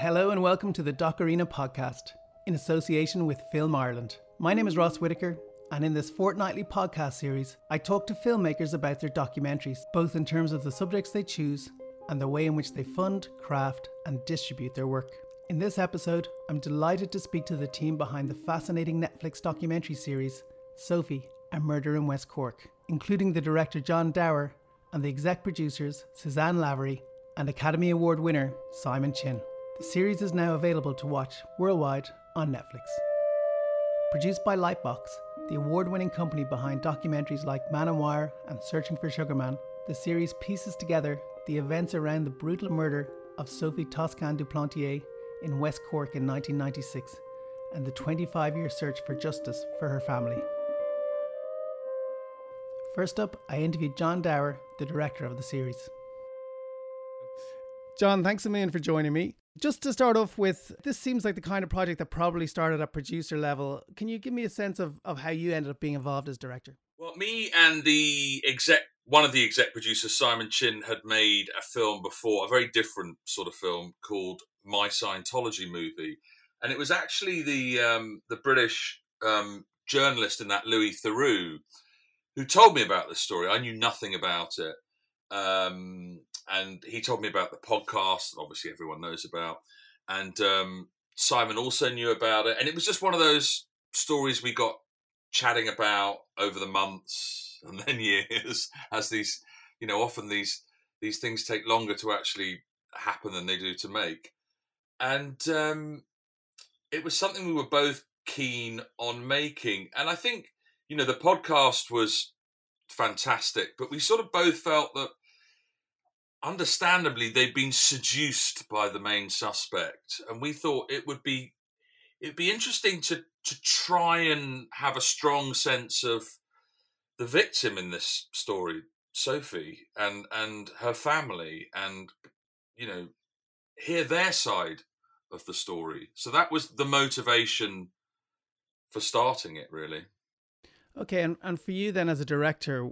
Hello and welcome to the Doc Arena podcast in association with Film Ireland. My name is Ross Whitaker, and in this fortnightly podcast series, I talk to filmmakers about their documentaries, both in terms of the subjects they choose and the way in which they fund, craft, and distribute their work. In this episode, I'm delighted to speak to the team behind the fascinating Netflix documentary series, Sophie, A Murder in West Cork, including the director John Dower and the exec producers Suzanne Lavery and Academy Award winner Simon Chin. The series is now available to watch worldwide on Netflix. Produced by Lightbox, the award winning company behind documentaries like Man on Wire and Searching for Sugar Man, the series pieces together the events around the brutal murder of Sophie Toscan du Plantier in West Cork in 1996 and the 25 year search for justice for her family. First up, I interviewed John Dower, the director of the series. John, thanks a million for joining me. Just to start off with, this seems like the kind of project that probably started at producer level. Can you give me a sense of, of how you ended up being involved as director? Well, me and the exec, one of the exec producers, Simon Chin, had made a film before, a very different sort of film called My Scientology Movie, and it was actually the um, the British um, journalist in that Louis Theroux who told me about this story. I knew nothing about it. Um, and he told me about the podcast that obviously everyone knows about. And um, Simon also knew about it. And it was just one of those stories we got chatting about over the months and then years as these, you know, often these these things take longer to actually happen than they do to make. And um, it was something we were both keen on making. And I think, you know, the podcast was fantastic, but we sort of both felt that understandably they'd been seduced by the main suspect and we thought it would be it'd be interesting to to try and have a strong sense of the victim in this story sophie and and her family and you know hear their side of the story. So that was the motivation for starting it really. Okay and, and for you then as a director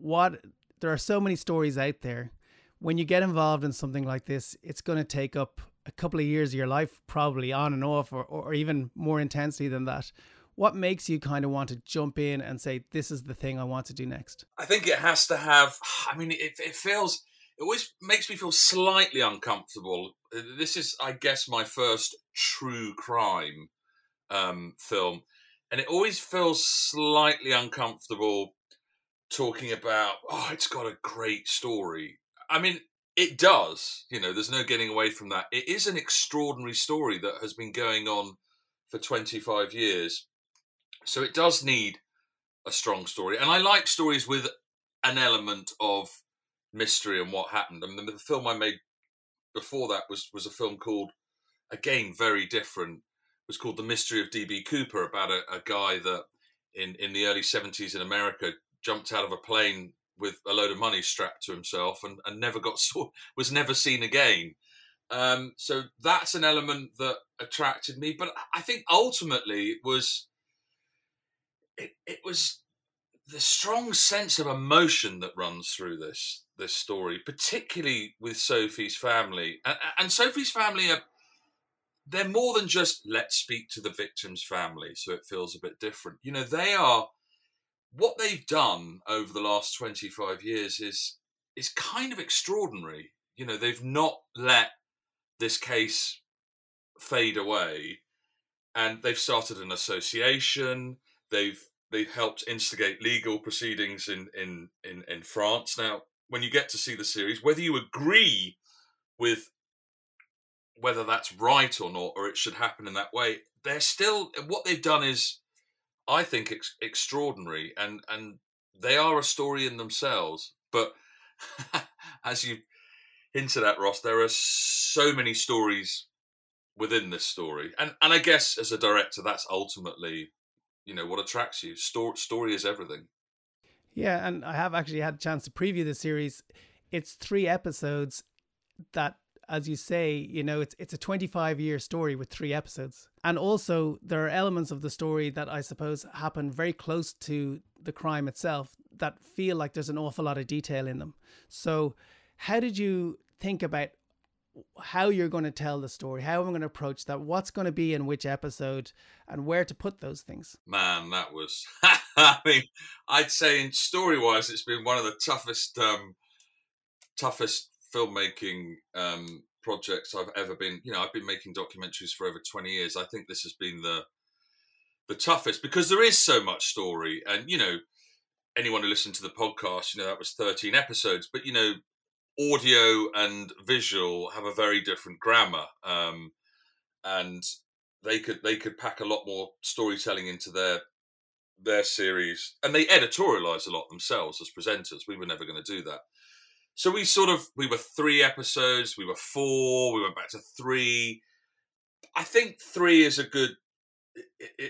what there are so many stories out there when you get involved in something like this, it's going to take up a couple of years of your life, probably on and off, or, or even more intensely than that. What makes you kind of want to jump in and say, this is the thing I want to do next? I think it has to have, I mean, it, it feels, it always makes me feel slightly uncomfortable. This is, I guess, my first true crime um, film. And it always feels slightly uncomfortable talking about, oh, it's got a great story I mean, it does. You know, there's no getting away from that. It is an extraordinary story that has been going on for 25 years. So it does need a strong story. And I like stories with an element of mystery and what happened. I mean, the film I made before that was was a film called, again, very different. It was called The Mystery of D.B. Cooper, about a, a guy that in, in the early 70s in America jumped out of a plane with a load of money strapped to himself and, and never got saw, was never seen again. Um, so that's an element that attracted me. But I think ultimately it was it, it was the strong sense of emotion that runs through this this story, particularly with Sophie's family. And, and Sophie's family are they're more than just let's speak to the victim's family so it feels a bit different. You know, they are what they've done over the last 25 years is is kind of extraordinary. You know, they've not let this case fade away and they've started an association. They've they've helped instigate legal proceedings in, in, in, in France. Now, when you get to see the series, whether you agree with whether that's right or not, or it should happen in that way, they're still what they've done is I think ex- extraordinary, and and they are a story in themselves. But as you hinted at, Ross, there are so many stories within this story, and and I guess as a director, that's ultimately, you know, what attracts you. Story story is everything. Yeah, and I have actually had a chance to preview the series. It's three episodes that as you say, you know, it's it's a 25 year story with three episodes. And also there are elements of the story that I suppose happen very close to the crime itself that feel like there's an awful lot of detail in them. So how did you think about how you're going to tell the story, how I'm going to approach that, what's going to be in which episode, and where to put those things? Man, that was. I mean, I'd say in story wise, it's been one of the toughest, um, toughest filmmaking um, projects I've ever been. You know, I've been making documentaries for over twenty years. I think this has been the the toughest because there is so much story, and you know, anyone who listened to the podcast, you know, that was thirteen episodes, but you know, audio and visual have a very different grammar, um, and they could they could pack a lot more storytelling into their their series, and they editorialize a lot themselves as presenters. We were never going to do that. So we sort of we were three episodes, we were four, we went back to three. I think three is a good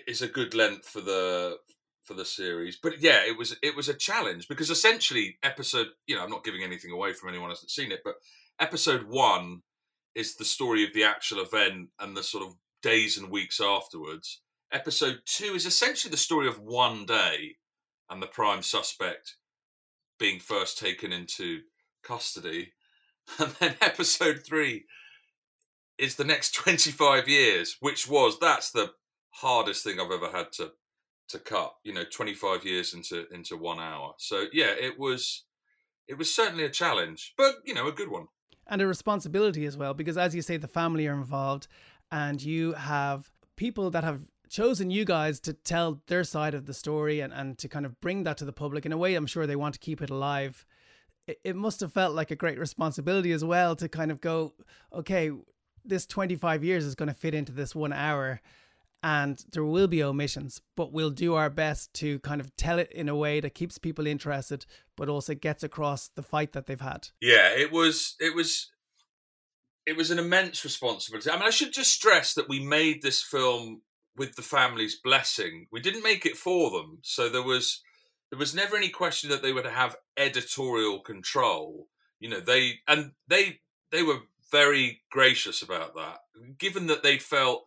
is a good length for the for the series. But yeah, it was it was a challenge because essentially episode, you know, I'm not giving anything away from anyone who hasn't seen it, but episode one is the story of the actual event and the sort of days and weeks afterwards. Episode two is essentially the story of one day and the prime suspect being first taken into custody. And then episode three is the next 25 years, which was that's the hardest thing I've ever had to to cut, you know, 25 years into into one hour. So yeah, it was it was certainly a challenge, but you know, a good one. And a responsibility as well, because as you say, the family are involved and you have people that have chosen you guys to tell their side of the story and, and to kind of bring that to the public in a way I'm sure they want to keep it alive it must have felt like a great responsibility as well to kind of go, okay, this 25 years is going to fit into this one hour and there will be omissions, but we'll do our best to kind of tell it in a way that keeps people interested, but also gets across the fight that they've had. Yeah, it was, it was, it was an immense responsibility. I mean, I should just stress that we made this film with the family's blessing. We didn't make it for them, so there was there was never any question that they would have editorial control. You know, they and they they were very gracious about that, given that they felt,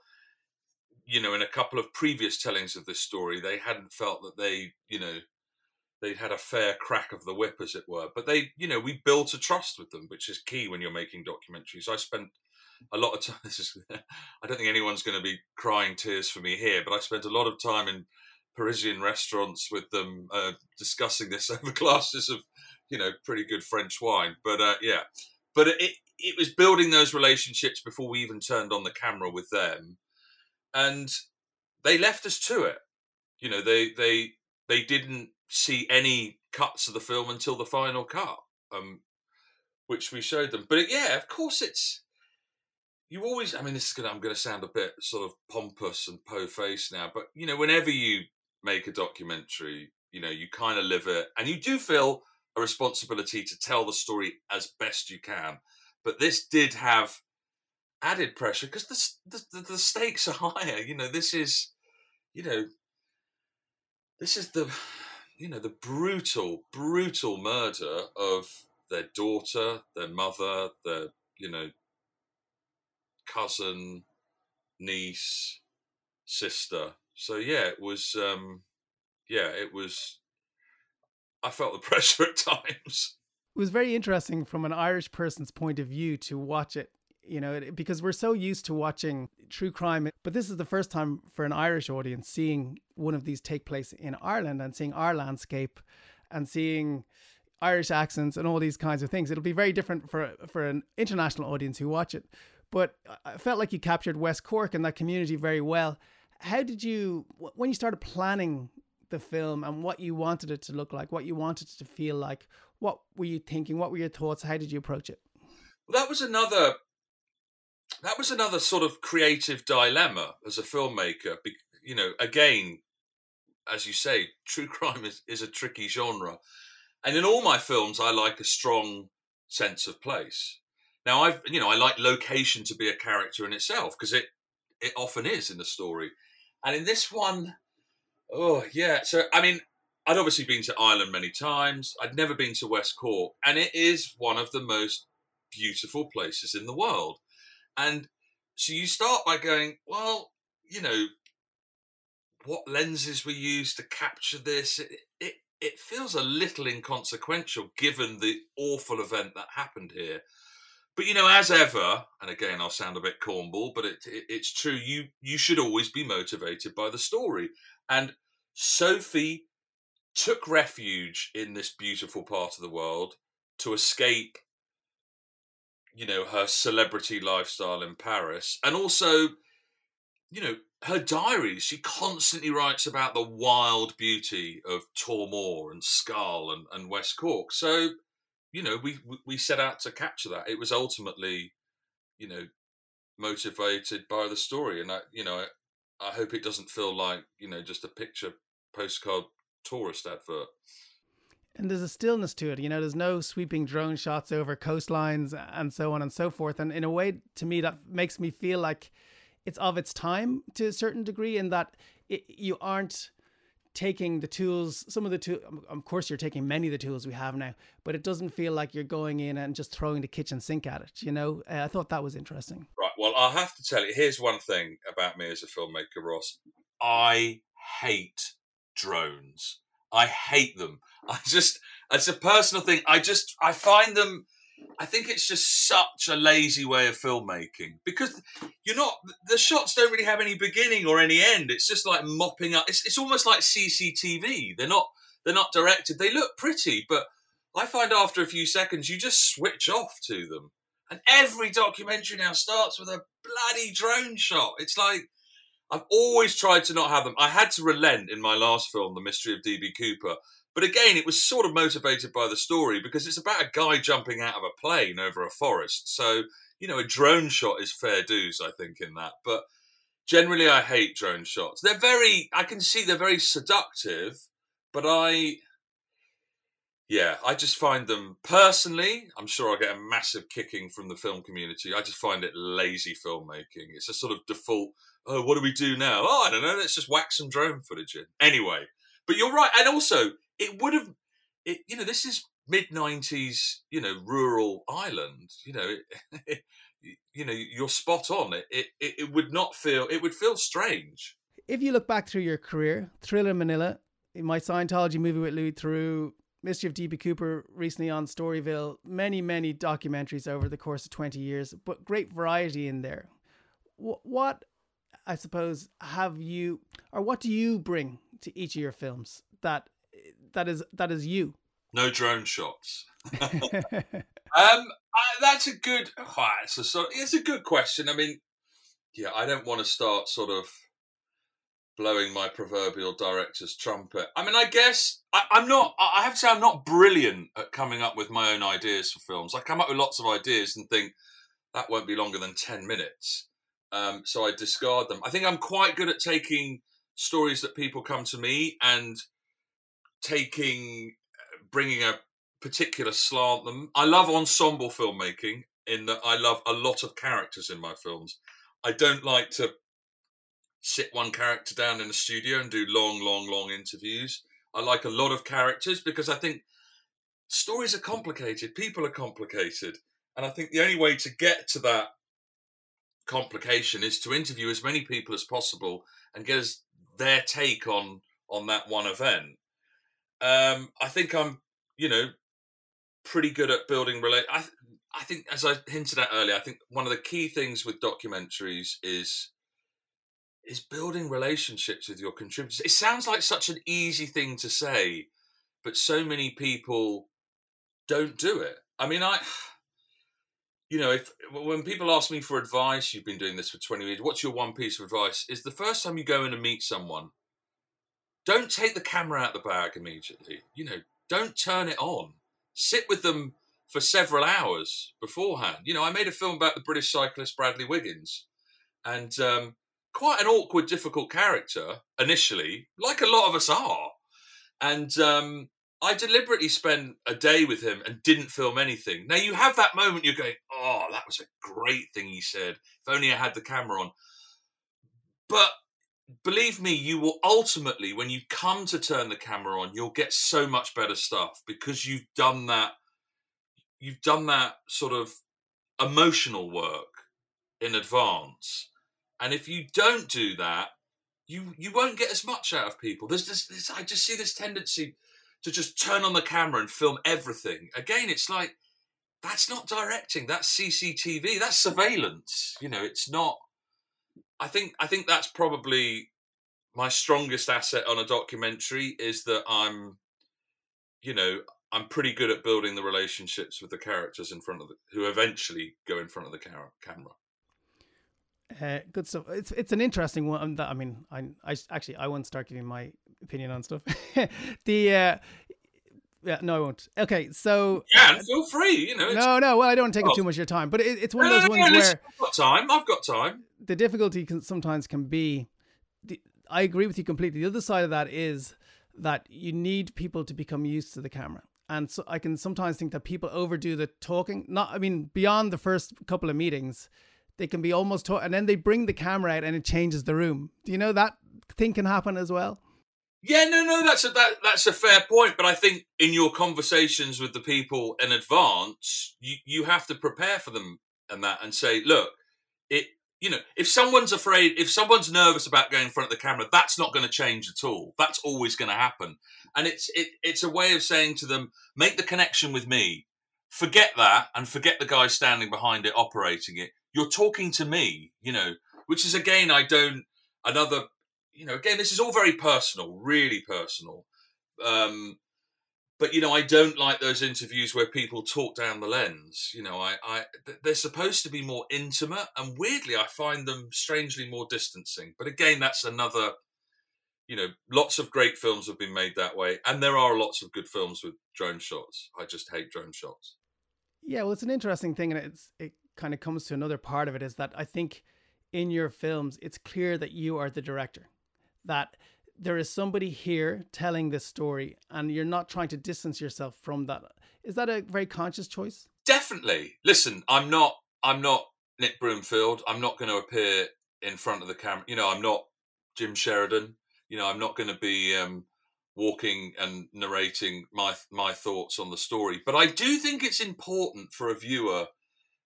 you know, in a couple of previous tellings of this story, they hadn't felt that they, you know, they'd had a fair crack of the whip, as it were. But they, you know, we built a trust with them, which is key when you're making documentaries. I spent a lot of time. This is, I don't think anyone's going to be crying tears for me here, but I spent a lot of time in Parisian restaurants with them uh, discussing this over glasses of, you know, pretty good French wine. But uh, yeah, but it it was building those relationships before we even turned on the camera with them, and they left us to it. You know, they they they didn't see any cuts of the film until the final cut, um, which we showed them. But it, yeah, of course, it's you always. I mean, this is gonna. I'm gonna sound a bit sort of pompous and po faced now, but you know, whenever you make a documentary, you know, you kind of live it and you do feel a responsibility to tell the story as best you can. But this did have added pressure because the, the, the stakes are higher. You know, this is, you know, this is the, you know, the brutal, brutal murder of their daughter, their mother, their, you know, cousin, niece, sister. So yeah, it was. Um, yeah, it was. I felt the pressure at times. It was very interesting from an Irish person's point of view to watch it. You know, because we're so used to watching true crime, but this is the first time for an Irish audience seeing one of these take place in Ireland and seeing our landscape and seeing Irish accents and all these kinds of things. It'll be very different for for an international audience who watch it. But I felt like you captured West Cork and that community very well how did you when you started planning the film and what you wanted it to look like, what you wanted it to feel like? What were you thinking? What were your thoughts? How did you approach it? Well, that was another that was another sort of creative dilemma as a filmmaker. You know, again, as you say, true crime is, is a tricky genre. And in all my films, I like a strong sense of place. Now, I've, you know, I like location to be a character in itself because it, it often is in the story. And in this one, oh yeah. So I mean, I'd obviously been to Ireland many times. I'd never been to West Cork, and it is one of the most beautiful places in the world. And so you start by going, well, you know, what lenses we use to capture this. It, it, it feels a little inconsequential given the awful event that happened here. But you know, as ever, and again, I'll sound a bit cornball, but it, it, it's true. You you should always be motivated by the story. And Sophie took refuge in this beautiful part of the world to escape, you know, her celebrity lifestyle in Paris, and also, you know, her diaries. She constantly writes about the wild beauty of Toormore and Schull and, and West Cork. So you know, we we set out to capture that. It was ultimately, you know, motivated by the story, and I, you know, I, I hope it doesn't feel like you know just a picture postcard tourist advert. And there's a stillness to it, you know. There's no sweeping drone shots over coastlines and so on and so forth. And in a way, to me, that makes me feel like it's of its time to a certain degree, in that it, you aren't taking the tools, some of the tools, of course, you're taking many of the tools we have now, but it doesn't feel like you're going in and just throwing the kitchen sink at it. You know, uh, I thought that was interesting. Right. Well, I'll have to tell you here's one thing about me as a filmmaker, Ross. I hate drones. I hate them. I just, it's a personal thing. I just, I find them I think it's just such a lazy way of filmmaking because you're not the shots don't really have any beginning or any end. It's just like mopping up. It's it's almost like CCTV. They're not they're not directed. They look pretty, but I find after a few seconds you just switch off to them. And every documentary now starts with a bloody drone shot. It's like I've always tried to not have them. I had to relent in my last film, The Mystery of DB Cooper. But again, it was sort of motivated by the story because it's about a guy jumping out of a plane over a forest. So, you know, a drone shot is fair dues, I think, in that. But generally, I hate drone shots. They're very, I can see they're very seductive, but I, yeah, I just find them personally, I'm sure I'll get a massive kicking from the film community. I just find it lazy filmmaking. It's a sort of default, oh, what do we do now? Oh, I don't know, let's just whack some drone footage in. Anyway, but you're right. And also, it would have, it, you know, this is mid 90s, you know, rural Ireland, you know, it, you know, you're spot on. It, it, it would not feel, it would feel strange. If you look back through your career, Thriller Manila, my Scientology movie with Louis Theroux Mystery of DB Cooper recently on Storyville, many, many documentaries over the course of 20 years, but great variety in there. What, I suppose, have you, or what do you bring to each of your films that that is that is you. No drone shots. um, I, that's a good. Oh, it's a it's a good question. I mean, yeah, I don't want to start sort of blowing my proverbial director's trumpet. I mean, I guess I, am not. I have to say, I'm not brilliant at coming up with my own ideas for films. I come up with lots of ideas and think that won't be longer than ten minutes, um, so I discard them. I think I'm quite good at taking stories that people come to me and taking, uh, bringing a particular slant. Them. I love ensemble filmmaking in that I love a lot of characters in my films. I don't like to sit one character down in a studio and do long, long, long interviews. I like a lot of characters because I think stories are complicated, people are complicated. And I think the only way to get to that complication is to interview as many people as possible and get their take on on that one event. Um, I think I'm, you know, pretty good at building relate. I, th- I think, as I hinted at earlier, I think one of the key things with documentaries is is building relationships with your contributors. It sounds like such an easy thing to say, but so many people don't do it. I mean, I, you know, if when people ask me for advice, you've been doing this for twenty years. What's your one piece of advice? Is the first time you go in and meet someone, don't take the camera out the bag immediately. You know, don't turn it on. Sit with them for several hours beforehand. You know, I made a film about the British cyclist Bradley Wiggins, and um, quite an awkward, difficult character initially, like a lot of us are. And um, I deliberately spent a day with him and didn't film anything. Now you have that moment you're going, "Oh, that was a great thing he said. If only I had the camera on." But believe me, you will ultimately, when you come to turn the camera on, you'll get so much better stuff because you've done that. You've done that sort of emotional work in advance, and if you don't do that, you you won't get as much out of people. There's this, this I just see this tendency to just turn on the camera and film everything. Again, it's like that's not directing. That's CCTV. That's surveillance. You know, it's not. I think I think that's probably my strongest asset on a documentary is that I'm, you know, I'm pretty good at building the relationships with the characters in front of the who eventually go in front of the camera. Uh, good stuff. It's it's an interesting one. That I mean, I I actually I won't start giving my opinion on stuff. the uh, yeah, no, I won't. Okay, so yeah, feel free. You know, no, no. Well, I don't want to take up oh. too much of your time, but it, it's one of those ones where I've got time. I've got time. The difficulty can sometimes can be. The, I agree with you completely. The other side of that is that you need people to become used to the camera. And so I can sometimes think that people overdo the talking. Not, I mean, beyond the first couple of meetings, they can be almost talk, and then they bring the camera out and it changes the room. Do you know that thing can happen as well? Yeah, no, no, that's a that, that's a fair point. But I think in your conversations with the people in advance, you you have to prepare for them and that, and say, look, it you know, if someone's afraid, if someone's nervous about going in front of the camera, that's not going to change at all. That's always going to happen. And it's it, it's a way of saying to them, make the connection with me. Forget that and forget the guy standing behind it operating it. You're talking to me, you know, which is again, I don't another, you know, again, this is all very personal, really personal. Um, but you know i don't like those interviews where people talk down the lens you know i i they're supposed to be more intimate and weirdly i find them strangely more distancing but again that's another you know lots of great films have been made that way and there are lots of good films with drone shots i just hate drone shots yeah well it's an interesting thing and it's it kind of comes to another part of it is that i think in your films it's clear that you are the director that there is somebody here telling this story and you're not trying to distance yourself from that. Is that a very conscious choice? Definitely. Listen i'm not i'm not nick broomfield. I'm not going to appear in front of the camera you know i'm not jim sheridan. You know i'm not going to be um, walking and narrating my my thoughts on the story. But i do think it's important for a viewer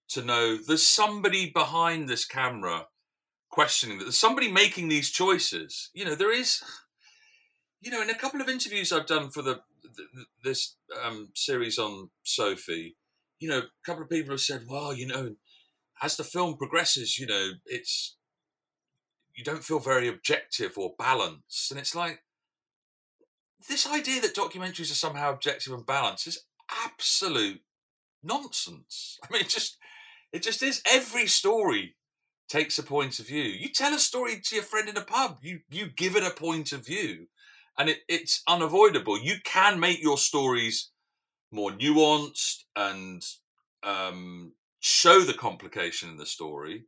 to know there's somebody behind this camera questioning that there's somebody making these choices you know there is you know, in a couple of interviews I've done for the, the this um, series on Sophie, you know, a couple of people have said, "Well, you know, as the film progresses, you know, it's you don't feel very objective or balanced," and it's like this idea that documentaries are somehow objective and balanced is absolute nonsense. I mean, it just it just is. Every story takes a point of view. You tell a story to your friend in a pub, you you give it a point of view and it, it's unavoidable. You can make your stories more nuanced and um, show the complication in the story.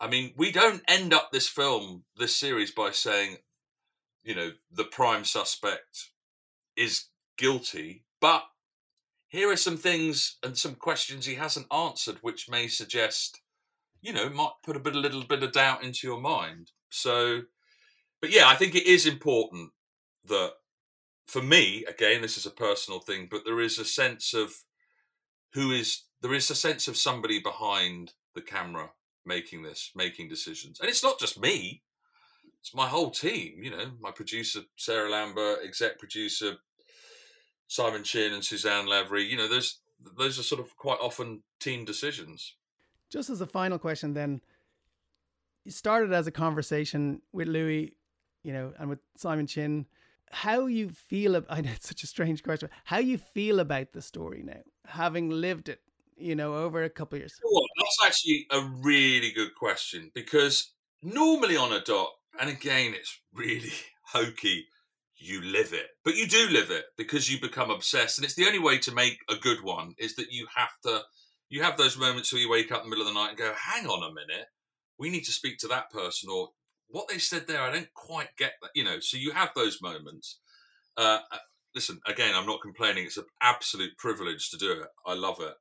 I mean, we don't end up this film, this series, by saying, you know, the prime suspect is guilty, but here are some things and some questions he hasn't answered, which may suggest, you know, might put a bit, a little bit of doubt into your mind. So, but yeah, I think it is important that for me, again, this is a personal thing, but there is a sense of who is there is a sense of somebody behind the camera making this, making decisions. And it's not just me, it's my whole team, you know, my producer, Sarah Lambert, exec producer, Simon Chin and Suzanne Lavery. You know, those those are sort of quite often team decisions. Just as a final question, then, you started as a conversation with Louis, you know, and with Simon Chin how you feel I know it's such a strange question. How you feel about the story now, having lived it, you know, over a couple of years. Well, that's actually a really good question because normally on a dot, and again, it's really hokey. You live it, but you do live it because you become obsessed, and it's the only way to make a good one is that you have to. You have those moments where you wake up in the middle of the night and go, "Hang on a minute, we need to speak to that person," or what they said there, I don't quite get that. You know, so you have those moments. Uh, uh, listen, again, I'm not complaining. It's an absolute privilege to do it. I love it.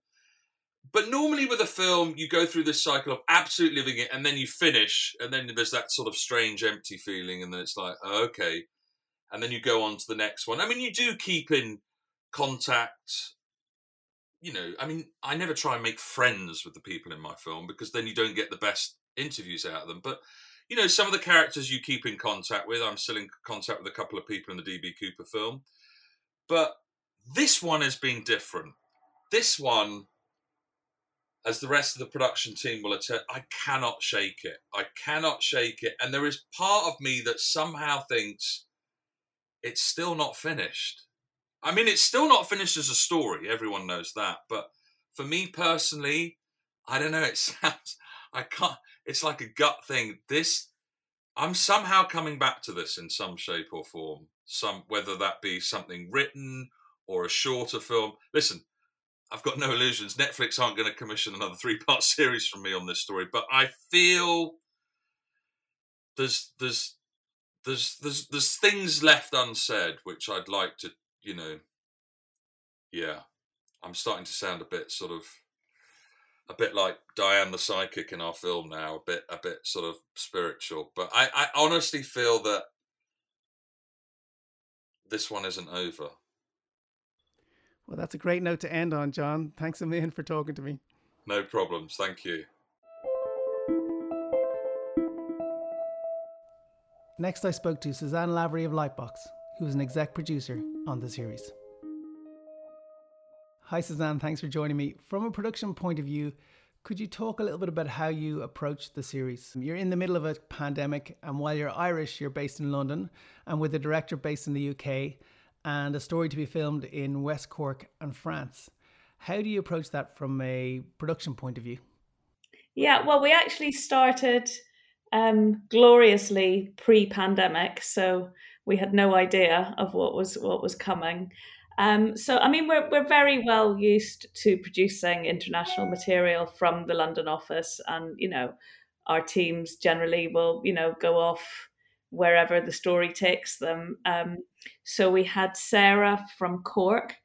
But normally with a film, you go through this cycle of absolute living it, and then you finish, and then there's that sort of strange, empty feeling, and then it's like, oh, okay, and then you go on to the next one. I mean, you do keep in contact. You know, I mean, I never try and make friends with the people in my film because then you don't get the best interviews out of them. But you know, some of the characters you keep in contact with. I'm still in contact with a couple of people in the DB Cooper film. But this one has been different. This one, as the rest of the production team will attest, I cannot shake it. I cannot shake it. And there is part of me that somehow thinks it's still not finished. I mean, it's still not finished as a story. Everyone knows that. But for me personally, I don't know. It sounds, I can't, it's like a gut thing. This, I'm somehow coming back to this in some shape or form. Some, whether that be something written or a shorter film. Listen, I've got no illusions. Netflix aren't going to commission another three part series from me on this story, but I feel there's there's there's there's there's things left unsaid which I'd like to, you know, yeah. I'm starting to sound a bit sort of a bit like Diane the psychic in our film now, a bit a bit sort of spiritual. But I, I honestly feel that this one isn't over. Well, that's a great note to end on, John. Thanks a million for talking to me. No problems. Thank you. Next, I spoke to Suzanne Lavery of Lightbox, who is an exec producer on the series. Hi, Suzanne. Thanks for joining me. From a production point of view, could you talk a little bit about how you approached the series? You're in the middle of a pandemic, and while you're Irish, you're based in London, and with a director based in the UK and a story to be filmed in West Cork and France. How do you approach that from a production point of view? Yeah, well, we actually started um, gloriously pre-pandemic, so we had no idea of what was what was coming. Um, so, I mean, we're we're very well used to producing international material from the London office, and you know, our teams generally will you know go off wherever the story takes them. Um, so we had Sarah from Cork,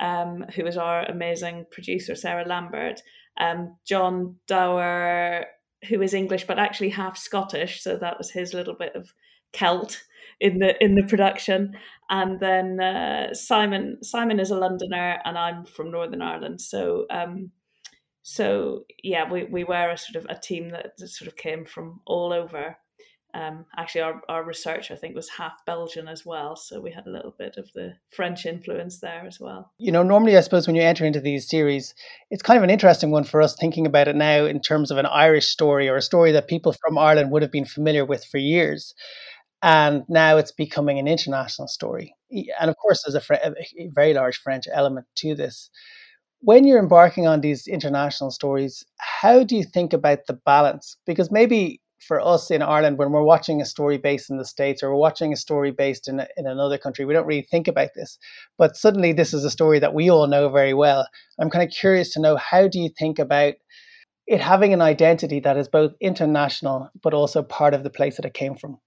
um, who was our amazing producer, Sarah Lambert, um, John Dower, who is English but actually half Scottish, so that was his little bit of Celt in the in the production, and then uh, Simon Simon is a Londoner and I'm from Northern Ireland, so. Um, so yeah, we, we were a sort of a team that, sort of came from all over um, actually, our, our research, I think, was half Belgian as well. So we had a little bit of the French influence there as well. You know, normally, I suppose, when you enter into these series, it's kind of an interesting one for us thinking about it now in terms of an Irish story or a story that people from Ireland would have been familiar with for years. And now it's becoming an international story. And of course, there's a, a very large French element to this when you're embarking on these international stories, how do you think about the balance? Because maybe for us in Ireland, when we're watching a story based in the States or we're watching a story based in, in another country, we don't really think about this. But suddenly, this is a story that we all know very well. I'm kind of curious to know how do you think about it having an identity that is both international but also part of the place that it came from?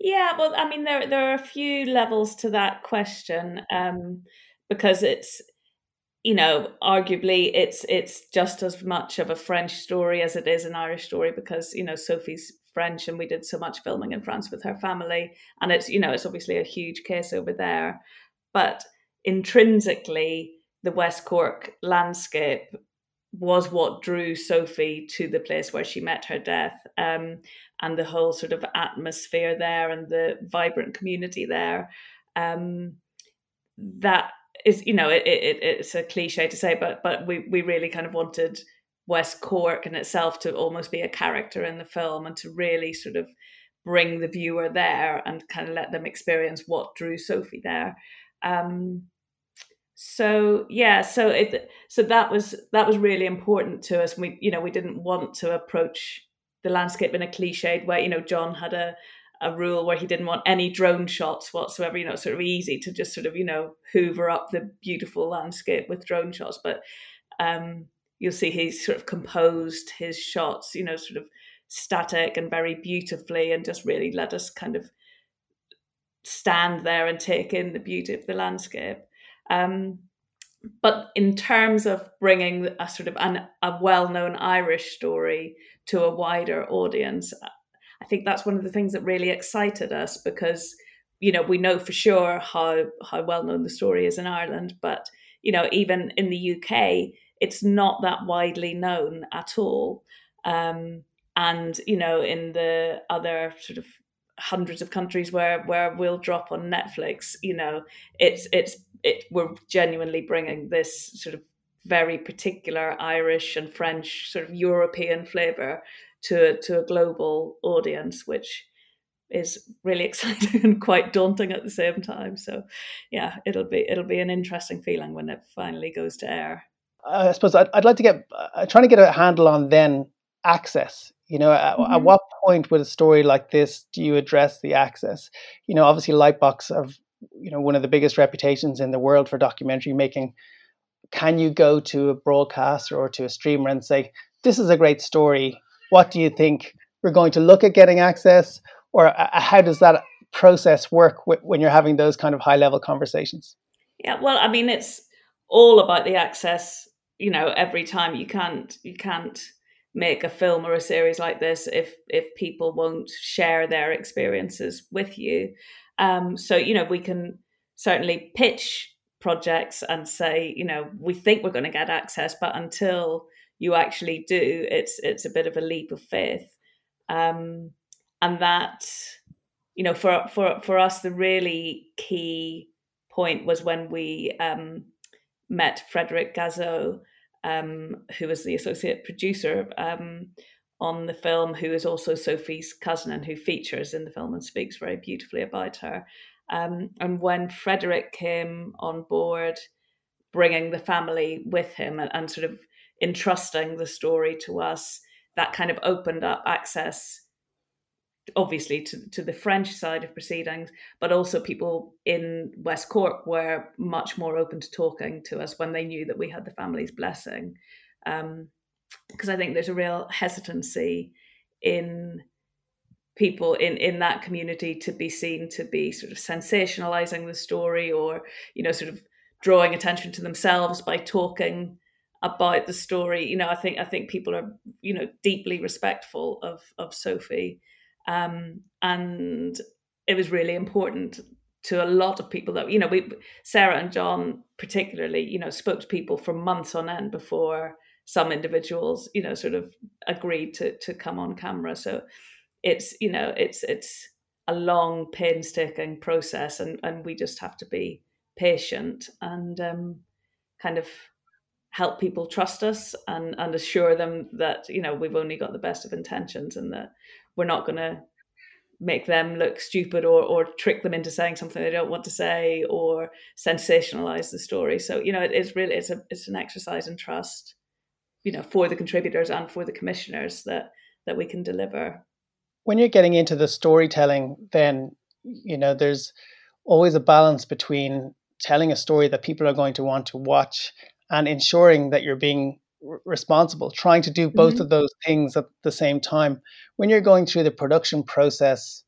Yeah, well, I mean, there there are a few levels to that question um, because it's you know, arguably it's it's just as much of a French story as it is an Irish story because you know Sophie's French and we did so much filming in France with her family, and it's you know it's obviously a huge case over there, but intrinsically the West Cork landscape was what drew Sophie to the place where she met her death, um, and the whole sort of atmosphere there and the vibrant community there. Um, that is you know it, it, it's a cliche to say but but we we really kind of wanted west cork in itself to almost be a character in the film and to really sort of bring the viewer there and kind of let them experience what drew sophie there um so yeah so it so that was that was really important to us we you know we didn't want to approach the landscape in a cliched way you know john had a a rule where he didn't want any drone shots whatsoever. You know, sort of easy to just sort of you know hoover up the beautiful landscape with drone shots, but um, you'll see he's sort of composed his shots, you know, sort of static and very beautifully, and just really let us kind of stand there and take in the beauty of the landscape. Um, but in terms of bringing a sort of an, a well-known Irish story to a wider audience, I think that's one of the things that really excited us because you know we know for sure how how well known the story is in Ireland, but you know even in the UK it's not that widely known at all. Um, and you know in the other sort of hundreds of countries where where we'll drop on Netflix, you know it's it's it we're genuinely bringing this sort of very particular Irish and French sort of European flavor to to a global audience, which is really exciting and quite daunting at the same time. So, yeah, it'll be it'll be an interesting feeling when it finally goes to air. I suppose I'd, I'd like to get uh, trying to get a handle on then access. You know, at, mm-hmm. at, what point with a story like this do you address the access? You know, obviously Lightbox have you know one of the biggest reputations in the world for documentary making. Can you go to a broadcaster or to a streamer and say, "This is a great story. What do you think? We're going to look at getting access, or uh, uh, how does that process work when you're having those kind of high level conversations? Yeah, well, I mean, it's all about the access. You know, every time you can't you can't make a film or a series like this if if people won't share their experiences with you. Um, so you know, we can certainly pitch projects and say, you know, we think we're going to get access, but until you actually do, it's it's a bit of a leap of faith. Um, and that you know for for for us the really key point was when we um, met Frederick Gazeau, um, who was the associate producer um, on the film, who is also Sophie's cousin and who features in the film and speaks very beautifully about her. Um, and when Frederick came on board, bringing the family with him and, and sort of entrusting the story to us, that kind of opened up access obviously to, to the French side of proceedings, but also people in West Cork were much more open to talking to us when they knew that we had the family's blessing. Because um, I think there's a real hesitancy in people in, in that community to be seen to be sort of sensationalizing the story or, you know, sort of drawing attention to themselves by talking about the story. You know, I think I think people are, you know, deeply respectful of of Sophie um, and it was really important to a lot of people that you know we Sarah and John particularly you know spoke to people for months on end before some individuals you know sort of agreed to to come on camera. So it's you know it's it's a long painstaking process and and we just have to be patient and um, kind of help people trust us and and assure them that you know we've only got the best of intentions and that we're not going to make them look stupid or or trick them into saying something they don't want to say or sensationalize the story. So you know it, it's really it's a it's an exercise in trust you know for the contributors and for the commissioners that that we can deliver. When you're getting into the storytelling then you know there's always a balance between telling a story that people are going to want to watch and ensuring that you're being responsible trying to do both mm-hmm. of those things at the same time. When you're going through the production process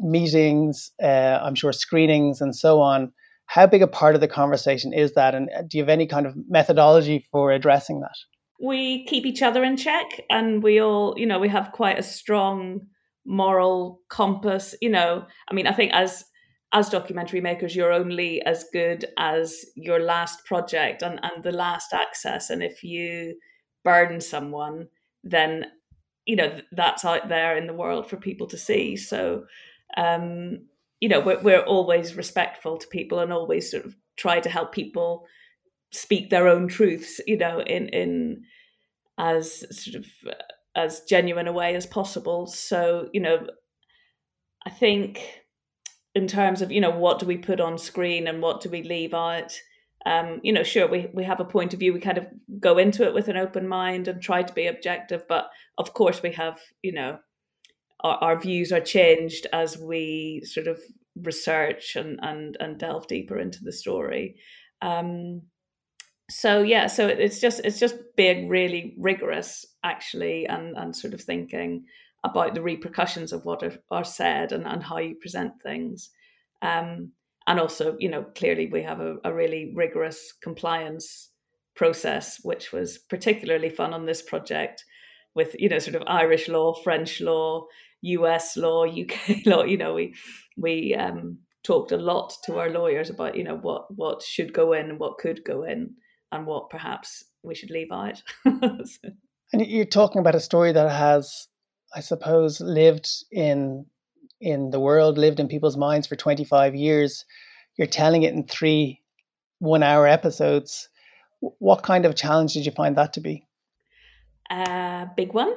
meetings uh, i'm sure screenings and so on how big a part of the conversation is that? And uh, do you have any kind of methodology for addressing that? We keep each other in check and we all you know we have quite a strong moral compass you know. I mean i think as as documentary makers, you're only as good as your last project and, and the last access. And if you burn someone, then you know that's out there in the world for people to see. So, um, you know, we're, we're always respectful to people and always sort of try to help people speak their own truths. You know, in in as sort of as genuine a way as possible. So, you know, I think in terms of you know what do we put on screen and what do we leave out? Um, you know sure we, we have a point of view we kind of go into it with an open mind and try to be objective but of course we have you know our, our views are changed as we sort of research and and, and delve deeper into the story. Um, so yeah so it's just it's just being really rigorous actually and and sort of thinking about the repercussions of what are, are said and, and how you present things. Um, and also, you know, clearly we have a, a really rigorous compliance process, which was particularly fun on this project with, you know, sort of Irish law, French law, US law, UK law. You know, we we um, talked a lot to our lawyers about, you know, what what should go in and what could go in and what perhaps we should leave out. so. And you're talking about a story that has I suppose, lived in in the world, lived in people's minds for 25 years. You're telling it in three one hour episodes. What kind of challenge did you find that to be? A uh, big one.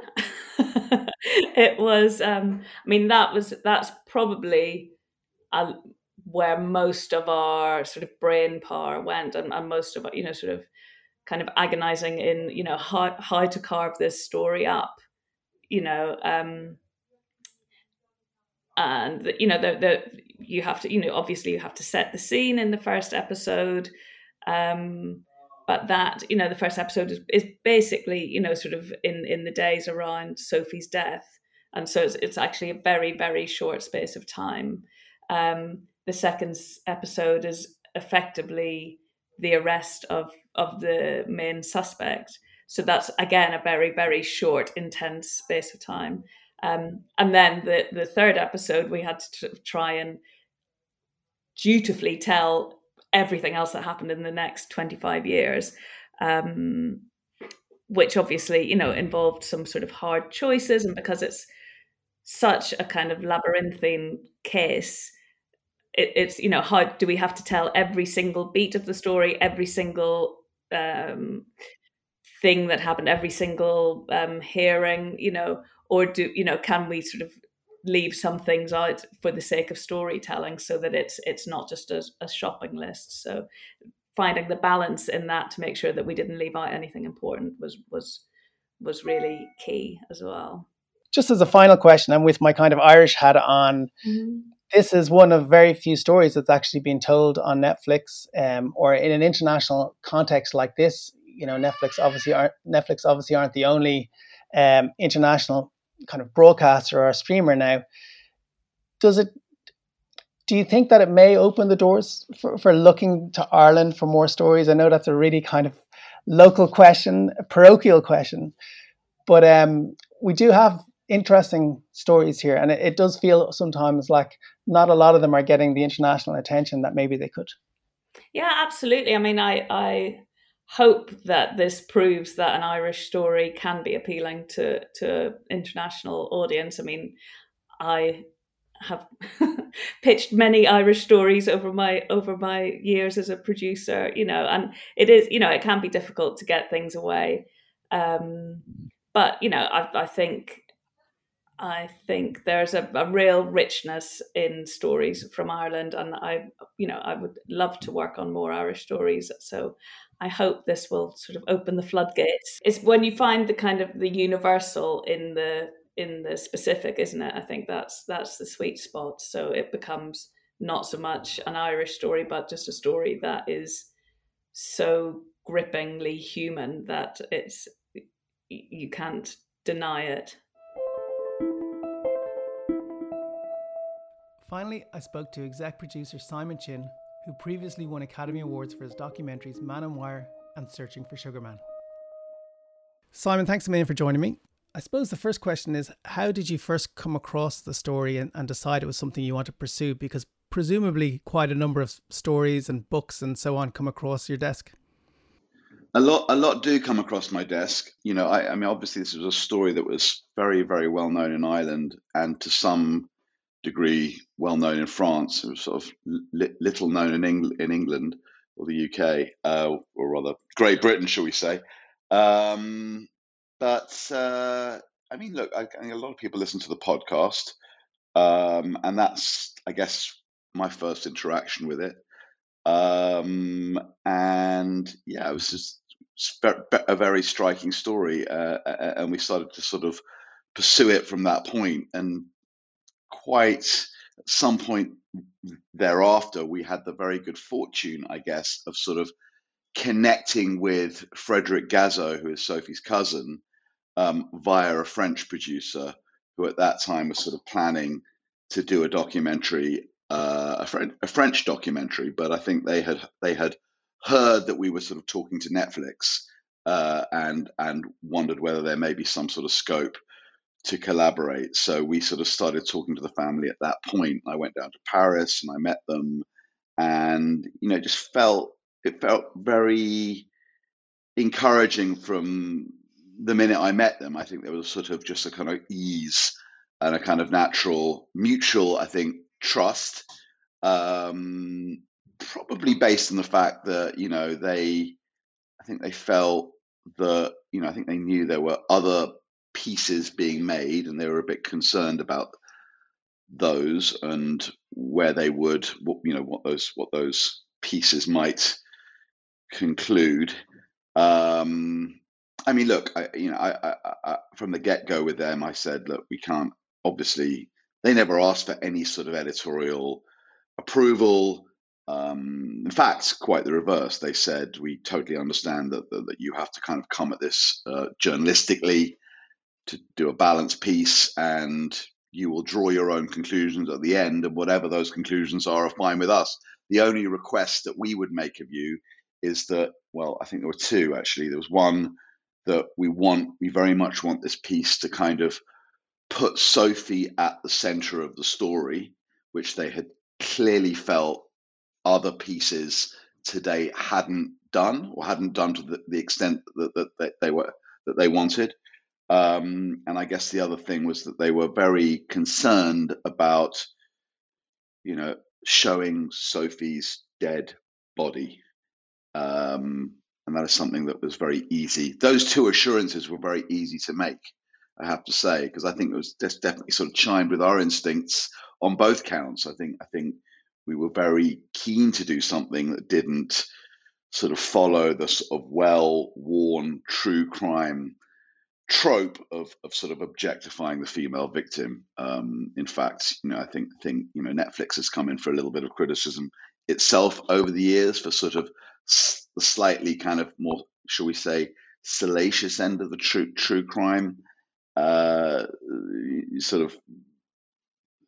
it was. Um, I mean, that was that's probably uh, where most of our sort of brain power went, and, and most of you know sort of kind of agonizing in you know how how to carve this story up, you know. Um, and you know the, the you have to you know obviously you have to set the scene in the first episode um but that you know the first episode is, is basically you know sort of in in the days around sophie's death and so it's, it's actually a very very short space of time um the second episode is effectively the arrest of of the main suspect so that's again a very very short intense space of time um, and then the the third episode, we had to t- try and dutifully tell everything else that happened in the next 25 years, um, which obviously, you know, involved some sort of hard choices. And because it's such a kind of labyrinthine case, it, it's, you know, how do we have to tell every single beat of the story, every single um, thing that happened, every single um, hearing, you know, or do you know can we sort of leave some things out for the sake of storytelling so that it's it's not just a, a shopping list? So finding the balance in that to make sure that we didn't leave out anything important was was was really key as well. Just as a final question and with my kind of irish hat on. Mm-hmm. this is one of very few stories that's actually been told on netflix um, or in an international context like this you know netflix obviously aren't netflix obviously aren't the only um, international kind of broadcaster or streamer now, does it? Do you think that it may open the doors for, for looking to Ireland for more stories? I know that's a really kind of local question, parochial question, but um, we do have interesting stories here, and it, it does feel sometimes like not a lot of them are getting the international attention that maybe they could. Yeah, absolutely. I mean, I I hope that this proves that an Irish story can be appealing to to international audience. I mean, I have pitched many Irish stories over my over my years as a producer, you know, and it is you know it can be difficult to get things away, um, but you know I, I think I think there's a, a, real richness in stories from Ireland, and I, you know, I would love to work on more Irish stories. So I hope this will sort of open the floodgates. It's when you find the kind of the universal in the in the specific, isn't it? I think that's that's the sweet spot. So it becomes not so much an Irish story, but just a story that is so grippingly human that it's you can't deny it. Finally, I spoke to exec producer Simon Chinn who previously won Academy Awards for his documentaries Man on Wire and Searching for Sugarman. Simon, thanks a million for joining me. I suppose the first question is how did you first come across the story and, and decide it was something you want to pursue? Because presumably quite a number of stories and books and so on come across your desk. A lot, a lot do come across my desk. You know, I, I mean, obviously, this was a story that was very, very well known in Ireland, and to some degree well known in France. Sort of li- little known in, Eng- in England or the UK, uh, or rather Great Britain, shall we say. Um, but uh, I mean, look, a lot of people listen to the podcast, um, and that's, I guess, my first interaction with it. Um, and yeah, it was just a very striking story, uh, and we started to sort of pursue it from that point. And quite at some point thereafter, we had the very good fortune, I guess, of sort of connecting with Frederick Gazeau, who is Sophie's cousin, um, via a French producer who at that time was sort of planning to do a documentary, uh, a, French, a, French documentary. But I think they had they had heard that we were sort of talking to Netflix uh, and and wondered whether there may be some sort of scope to collaborate. So we sort of started talking to the family at that point. I went down to Paris and I met them, and you know, just felt it felt very encouraging from the minute I met them. I think there was sort of just a kind of ease and a kind of natural, mutual, I think, trust. Um, probably based on the fact that you know they I think they felt that you know I think they knew there were other pieces being made, and they were a bit concerned about those and where they would you know what those what those pieces might conclude. Um, I mean, look, I, you know, I, I, I from the get go with them, I said, look, we can't. Obviously, they never asked for any sort of editorial approval. Um, in fact, quite the reverse. They said we totally understand that that, that you have to kind of come at this uh, journalistically to do a balanced piece, and you will draw your own conclusions at the end, and whatever those conclusions are, are fine with us. The only request that we would make of you is that, well, I think there were two actually. There was one that we want, we very much want this piece to kind of put Sophie at the center of the story, which they had clearly felt other pieces today hadn't done or hadn't done to the, the extent that, that, that, they were that they wanted. Um, and I guess the other thing was that they were very concerned about, you know, showing Sophie's dead body. Um, and that is something that was very easy. Those two assurances were very easy to make, I have to say, because I think it was definitely sort of chimed with our instincts on both counts. I think I think we were very keen to do something that didn't sort of follow the sort of well-worn true crime trope of, of sort of objectifying the female victim. Um, in fact, you know, I think think you know Netflix has come in for a little bit of criticism itself over the years for sort of the slightly kind of more, shall we say, salacious end of the true true crime uh, sort of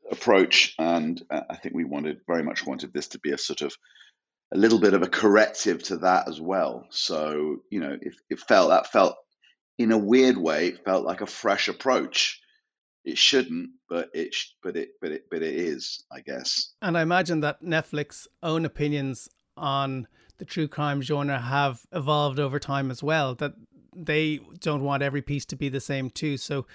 approach, and uh, I think we wanted very much wanted this to be a sort of a little bit of a corrective to that as well. So you know, it, it felt that felt in a weird way, it felt like a fresh approach. It shouldn't, but it but it but it but it is, I guess. And I imagine that Netflix own opinions on the true crime genre have evolved over time as well. That they don't want every piece to be the same too. So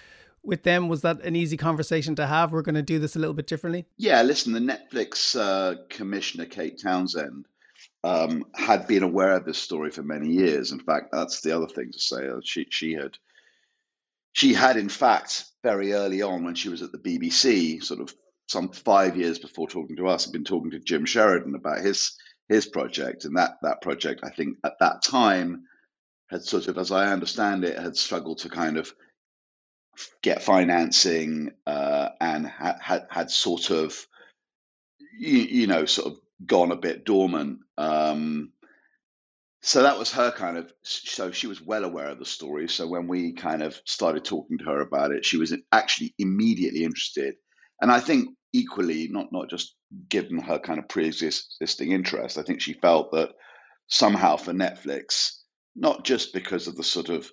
with them, was that an easy conversation to have? We're going to do this a little bit differently. Yeah, listen, the Netflix uh, commissioner Kate Townshend um, had been aware of this story for many years. In fact, that's the other thing to say. Uh, she she had she had in fact very early on when she was at the BBC, sort of some five years before talking to us, had been talking to Jim Sheridan about his his project, and that that project, I think, at that time, had sort of, as I understand it, had struggled to kind of get financing uh, and had, had had sort of, you, you, know, sort of gone a bit dormant. Um, so that was her kind of. So she was well aware of the story. So when we kind of started talking to her about it, she was actually immediately interested. And I think equally, not not just given her kind of pre-existing interest, I think she felt that somehow for Netflix, not just because of the sort of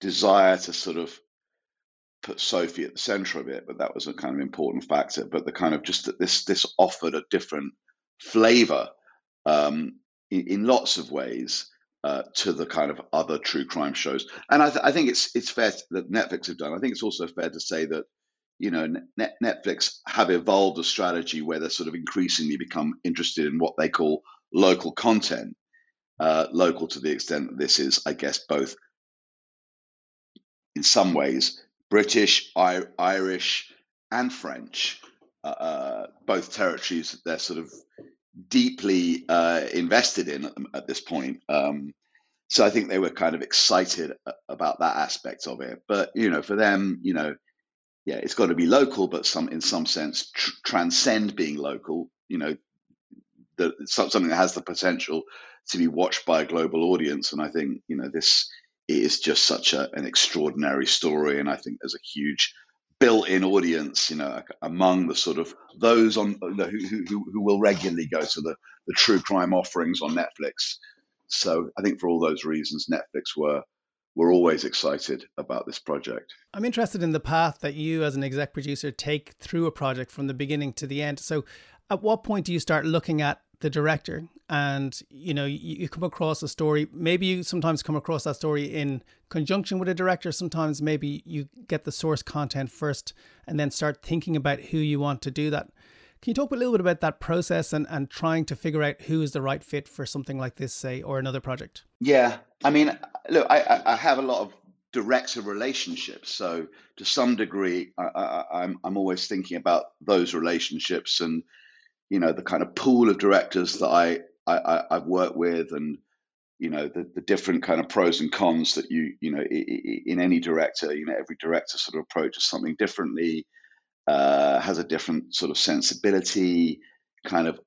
desire to sort of put Sophie at the center of it, but that was a kind of important factor. But the kind of just that this this offered a different flavor um, in, in, lots of ways uh, to the kind of other true crime shows. And I, th- I think it's it's fair that Netflix have done. I think it's also fair to say that you know, Net- Netflix have evolved a strategy where they're sort of increasingly become interested in what they call local content, uh, local to the extent that this is, I guess, both in some ways British, I- Irish, and French, uh, uh, both territories that they're sort of deeply uh, invested in at, at this point. Um, so I think they were kind of excited about that aspect of it. But you know, for them, you know yeah, it's got to be local, but some in some sense tr- transcend being local. You know, the, something that has the potential to be watched by a global audience. And I think you know this is just such a, an extraordinary story, and I think there's a huge built-in audience, you know, among the sort of those on who, who, who will regularly go to the, the true crime offerings on Netflix. So I think for all those reasons, Netflix were we're always excited about this project. I'm interested in the path that you, as an exec producer, take through a project from the beginning to the end. So, at what point do you start looking at the director and you know you, you come across a story maybe you sometimes come across that story in conjunction with a director sometimes maybe you get the source content first and then start thinking about who you want to do that Can you talk a little bit about that process and, and trying to figure out who is the right fit for something like this, say, or another project? Yeah, I mean, look, I, I have a lot of director relationships, so to some degree, I, I, I'm I'm always thinking about those relationships and you know the kind of pool of directors that I, I I've worked with and you know the, the different kind of pros and cons that you you know in any director you know every director sort of approaches something differently uh, has a different sort of sensibility kind of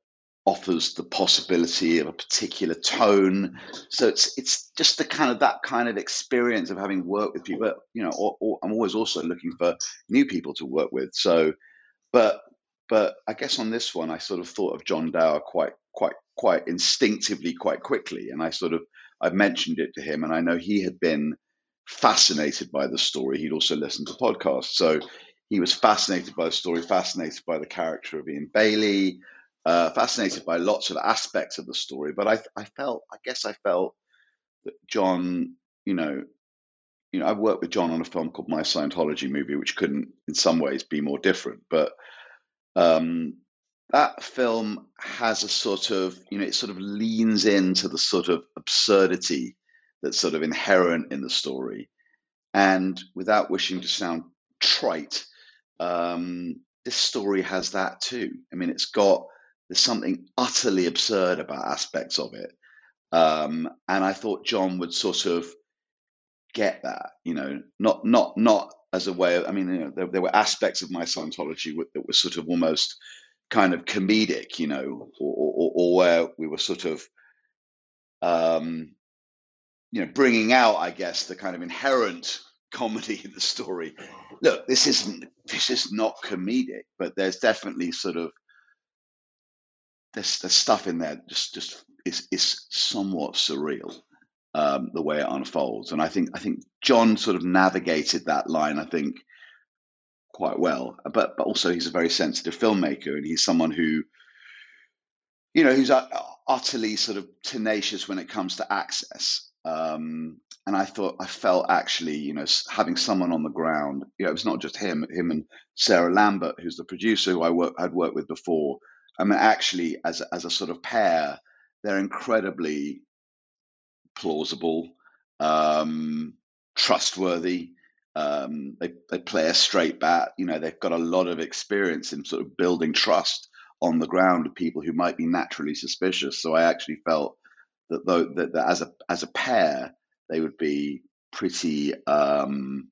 offers the possibility of a particular tone. So it's it's just the kind of that kind of experience of having worked with people you know or, or i'm always also looking for new people to work with. So but but i guess on this one i sort of thought of john dower quite quite quite instinctively quite quickly. And i sort of i've mentioned it to him and i know he had been fascinated by the story. He'd also listened to podcasts. So he was fascinated by the story fascinated by the character of ian bailey uh, fascinated by lots of aspects of the story. But i i felt i guess i felt that john you know you know i worked with john on a film called my scientology movie which couldn't in some ways be more different. But um, that film has a sort of, you know, it sort of leans into the sort of absurdity that's sort of inherent in the story. And without wishing to sound trite, um, this story has that too. I mean, it's got, there's something utterly absurd about aspects of it. Um, and I thought John would sort of get that, you know, not, not, not as a way of, I mean, you know, there, there were aspects of my Scientology that were sort of almost, kind of comedic, you know, or, or, or where we were sort of, um, you know, bringing out, I guess, the kind of inherent comedy in the story. Look, this isn't this is not comedic, but there's definitely sort of there's there's stuff in there just just is is somewhat surreal um, the way it unfolds, and I think I think John sort of navigated that line. I think quite well. But but also he's a very sensitive filmmaker, and he's someone who, you know, who's utterly sort of tenacious when it comes to access. Um, and I thought I felt actually, you know, having someone on the ground. You know, it was not just him, him and Sarah Lambert, who's the producer who I work, had worked with before. I mean, actually, as as a sort of pair, they're incredibly plausible, um, trustworthy. Um, they they play a straight bat. You know, they've got a lot of experience in sort of building trust on the ground with people who might be naturally suspicious. So I actually felt that though that, that as a as a pair, they would be pretty um,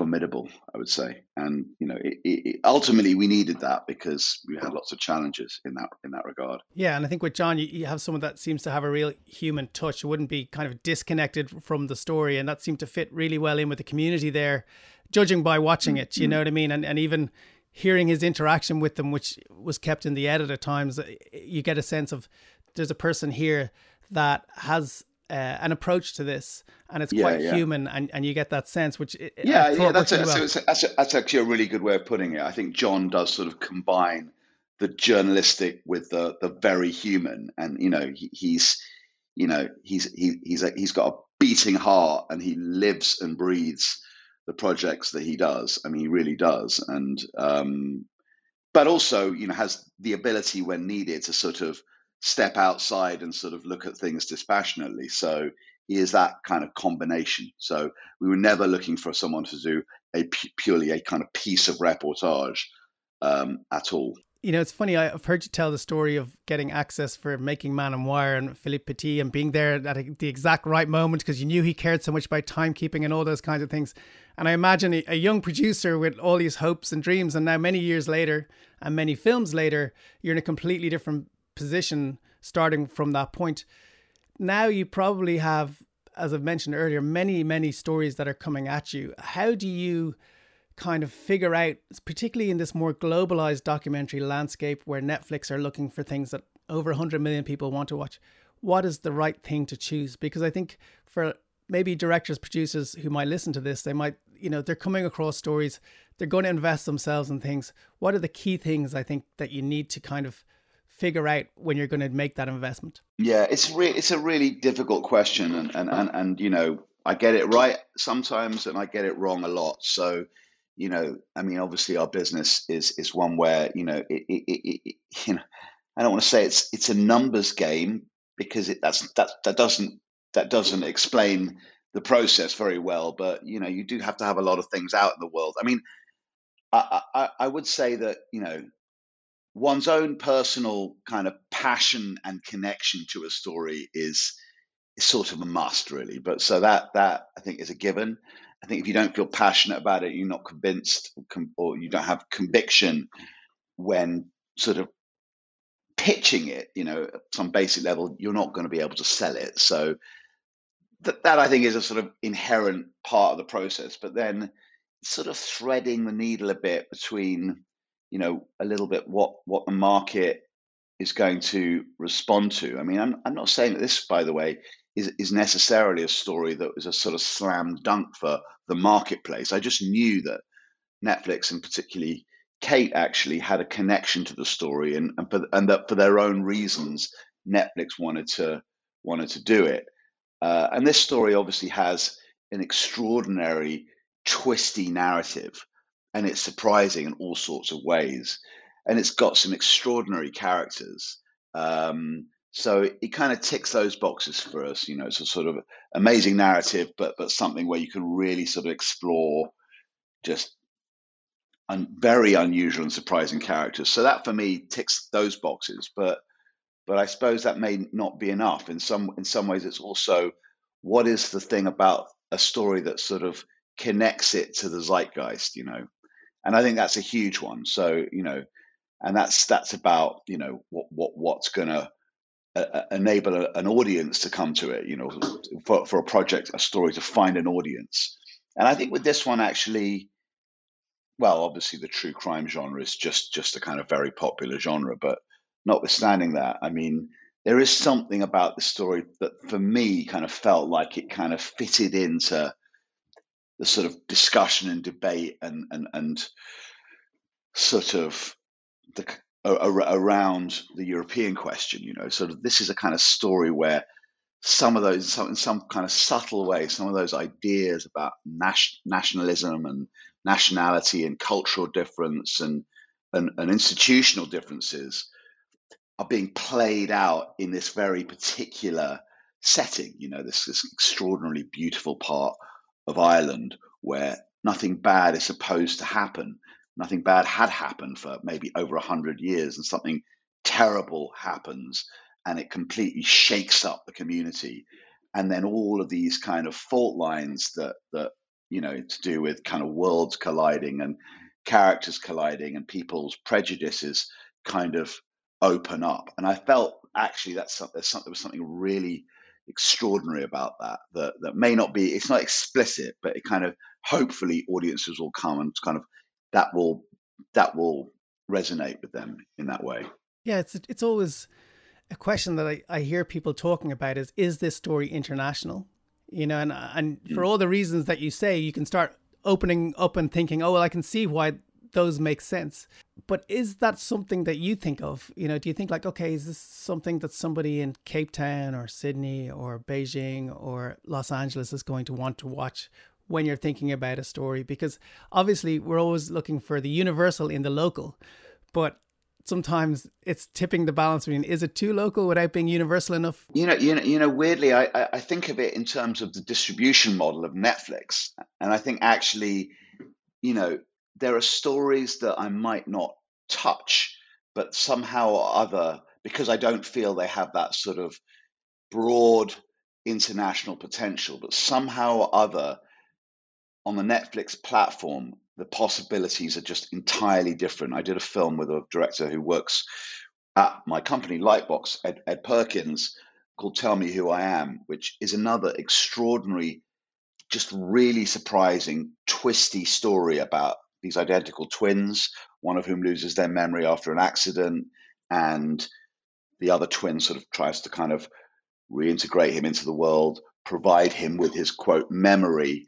formidable, I would say. And you know, it, it, ultimately we needed that because we had lots of challenges in that in that regard. Yeah, and I think with John, you, you have someone that seems to have a real human touch. It wouldn't be kind of disconnected from the story, and that seemed to fit really well in with the community there. Judging by watching it, you mm-hmm. know what I mean, and and even hearing his interaction with them, which was kept in the edit at times, you get a sense of there's a person here that has uh, an approach to this, and it's yeah, quite yeah. human, and, and you get that sense, which yeah, yeah, that's a, well. so that's, a, that's actually a really good way of putting it. I think John does sort of combine the journalistic with the the very human, and you know he, he's you know he's he, he's a, he's got a beating heart, and he lives and breathes the projects that he does. I mean, he really does, and um, but also you know has the ability when needed to sort of step outside and sort of look at things dispassionately. So he is that kind of combination. So we were never looking for someone to do a purely a kind of piece of reportage um, at all. You know, it's funny. I've heard you tell the story of getting access for making Man on Wire and Philippe Petit and being there at the exact right moment because you knew he cared so much about timekeeping and all those kinds of things. And I imagine a young producer with all these hopes and dreams, and now many years later and many films later, you're in a completely different position starting from that point. Now you probably have, as I've mentioned earlier, many, many stories that are coming at you. How do you kind of figure out, particularly in this more globalized documentary landscape where Netflix are looking for things that over 100 million people want to watch, what is the right thing to choose? Because I think for maybe directors, producers who might listen to this, they might, you know, they're coming across stories, they're going to invest themselves in things. What are the key things I think that you need to kind of figure out when you're going to make that investment? Yeah, it's re- it's a really difficult question, and, and and and you know I get it right sometimes, and I get it wrong a lot. So you know, I mean, obviously our business is is one where you know, it, it, it, it you know, I don't want to say it's it's a numbers game because it that's that that doesn't that doesn't explain the process very well. But you know, you do have to have a lot of things out in the world. I mean, I I, I would say that you know one's own personal kind of passion and connection to a story is is sort of a must really. But so that that i think is a given. I think if you don't feel passionate about it you're not convinced or you don't have conviction when sort of pitching it you know at some basic level you're not going to be able to sell it. So that, that i think is a sort of inherent part of the process. But then sort of threading the needle a bit between you know a little bit what what the market is going to respond to. I mean, I'm I'm not saying that this, by the way, is is necessarily a story that was a sort of slam dunk for the marketplace. I just knew that Netflix and particularly Kate actually had a connection to the story, and and, for, and that for their own reasons, Netflix wanted to wanted to do it. Uh, and this story obviously has an extraordinary twisty narrative and it's surprising in all sorts of ways. And it's got some extraordinary characters. Um, so it, it kind of ticks those boxes for us. You know, it's a sort of amazing narrative, but but something where you can really sort of explore just un, very unusual and surprising characters. So that for me ticks those boxes. But but I suppose that may not be enough. In some in some ways, it's also what is the thing about a story that sort of connects it to the zeitgeist. You know, and I think that's a huge one. So you know, and that's that's about you know what what what's going to uh, enable a, an audience to come to it. You know, for for a project, a story to find an audience. And I think with this one, actually, well, obviously the true crime genre is just just a kind of very popular genre, but notwithstanding that, I mean, there is something about the story that for me kind of felt like it kind of fitted into the sort of discussion and debate and and and sort of the around the European question. You know, sort of this is a kind of story where some of those, some, in some kind of subtle way, some of those ideas about nationalism and nationality and cultural difference and, and, and institutional differences are being played out in this very particular setting. You know, this, this extraordinarily beautiful part of Ireland where nothing bad is supposed to happen. Nothing bad had happened for maybe over a hundred years, and something terrible happens, and it completely shakes up the community. And then all of these kind of fault lines that that you know to do with kind of worlds colliding and characters colliding and people's prejudices kind of open up. And I felt actually that's there was something really extraordinary about that that that may not be it's not explicit but it kind of hopefully audiences will come and kind of that will that will resonate with them in that way yeah it's it's always a question that I, I hear people talking about is is this story international you know and and for mm. all the reasons that you say you can start opening up and thinking oh well i can see why those make sense. But is that something that you think of? You know, do you think like, okay, is this something that somebody in Cape Town or Sydney or Beijing or Los Angeles is going to want to watch when you're thinking about a story? Because obviously we're always looking for the universal in the local, but sometimes it's tipping the balance between is it too local without being universal enough you know you know, you know weirdly I, I think of it in terms of the distribution model of netflix and i think actually you know there are stories that I might not touch, but somehow or other, because I don't feel they have that sort of broad international potential, but somehow or other on the Netflix platform, the possibilities are just entirely different. I did a film with a director who works at my company, Lightbox, Ed, Ed Perkins, called Tell Me Who I Am, which is another extraordinary, just really surprising, twisty story about these identical twins, one of whom loses their memory after an accident, and the other twin sort of tries to kind of reintegrate him into the world, provide him with his quote memory,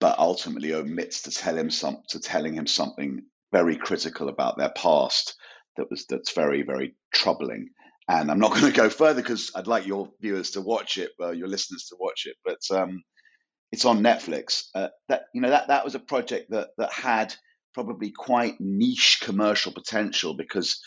but ultimately omits to tell him some to telling him something very critical about their past that was that's very very troubling. And I'm not going to go further because I'd like your viewers to watch it, uh, your listeners to watch it. But um, it's on Netflix. Uh, that you know that that was a project that that had probably quite niche commercial potential because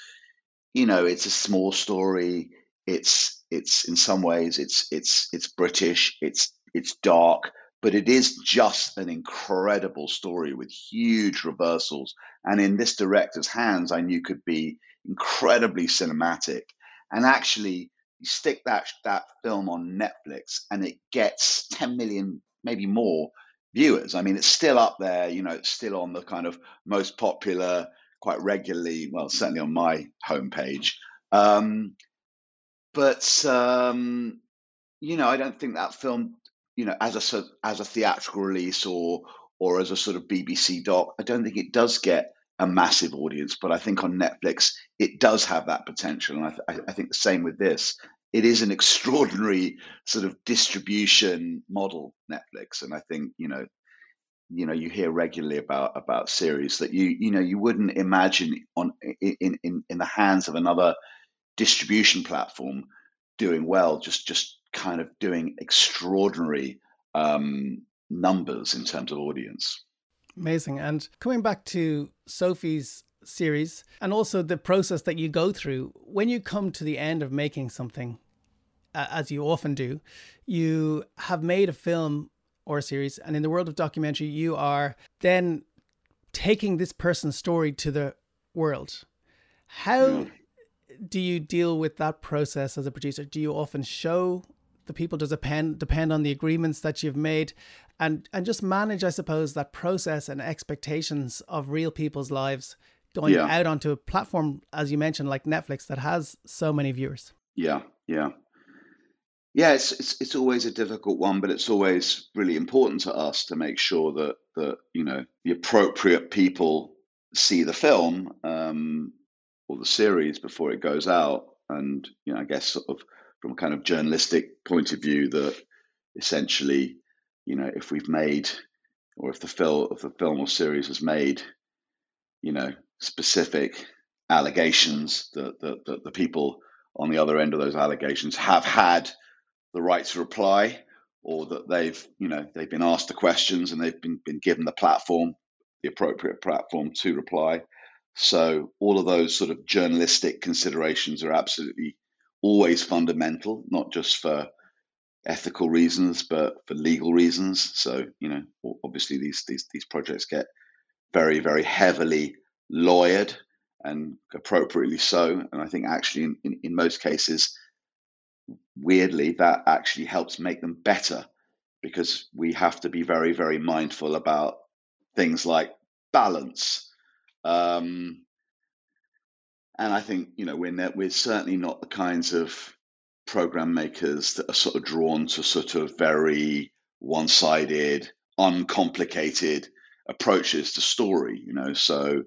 you know it's a small story. It's it's in some ways it's it's it's British. It's it's dark, but it is just an incredible story with huge reversals. And in this director's hands, I knew could be incredibly cinematic. And actually, you stick that that film on Netflix, and it gets 10 million, maybe more viewers. I mean, it's still up there. You know, it's still on the kind of most popular, quite regularly. Well, certainly on my homepage. Um, but um, you know, I don't think that film, you know, as a as a theatrical release or or as a sort of BBC doc, I don't think it does get a massive audience. But I think on Netflix, it does have that potential, and I, th- I think the same with this. It is an extraordinary sort of distribution model, Netflix, and I think you know, you know, you hear regularly about about series that you you know you wouldn't imagine on in in in the hands of another distribution platform doing well, just just kind of doing extraordinary um, numbers in terms of audience. Amazing. And coming back to Sophie's series and also the process that you go through when you come to the end of making something, as you often do, you have made a film or a series. And in the world of documentary, you are then taking this person's story to the world. How yeah. do you deal with that process as a producer? Do you often show the people? Does it depend depend on the agreements that you've made? And and just manage, I suppose, that process and expectations of real people's lives going yeah. out onto a platform, as you mentioned, like Netflix that has so many viewers. Yeah, yeah. Yeah, it's, it's it's always a difficult one, but it's always really important to us to make sure that that you know the appropriate people see the film um, or the series before it goes out, and you know I guess sort of from a kind of journalistic point of view that essentially, you know, if we've made or if the film if the film or series has made, you know, specific allegations that, that, that the people on the other end of those allegations have had the right to reply or that they've you know they've been asked the questions and they've been, been given the platform the appropriate platform to reply so all of those sort of journalistic considerations are absolutely always fundamental, not just for ethical reasons, but for legal reasons. So, you know, obviously these these these projects get very, very heavily lawyered and appropriately so. And I think actually in, in, in most cases, weirdly, that actually helps make them better because we have to be very, very mindful about things like balance. Um, and I think you know we're ne- we're certainly not the kinds of program makers that are sort of drawn to sort of very one-sided, uncomplicated approaches to story. You know, so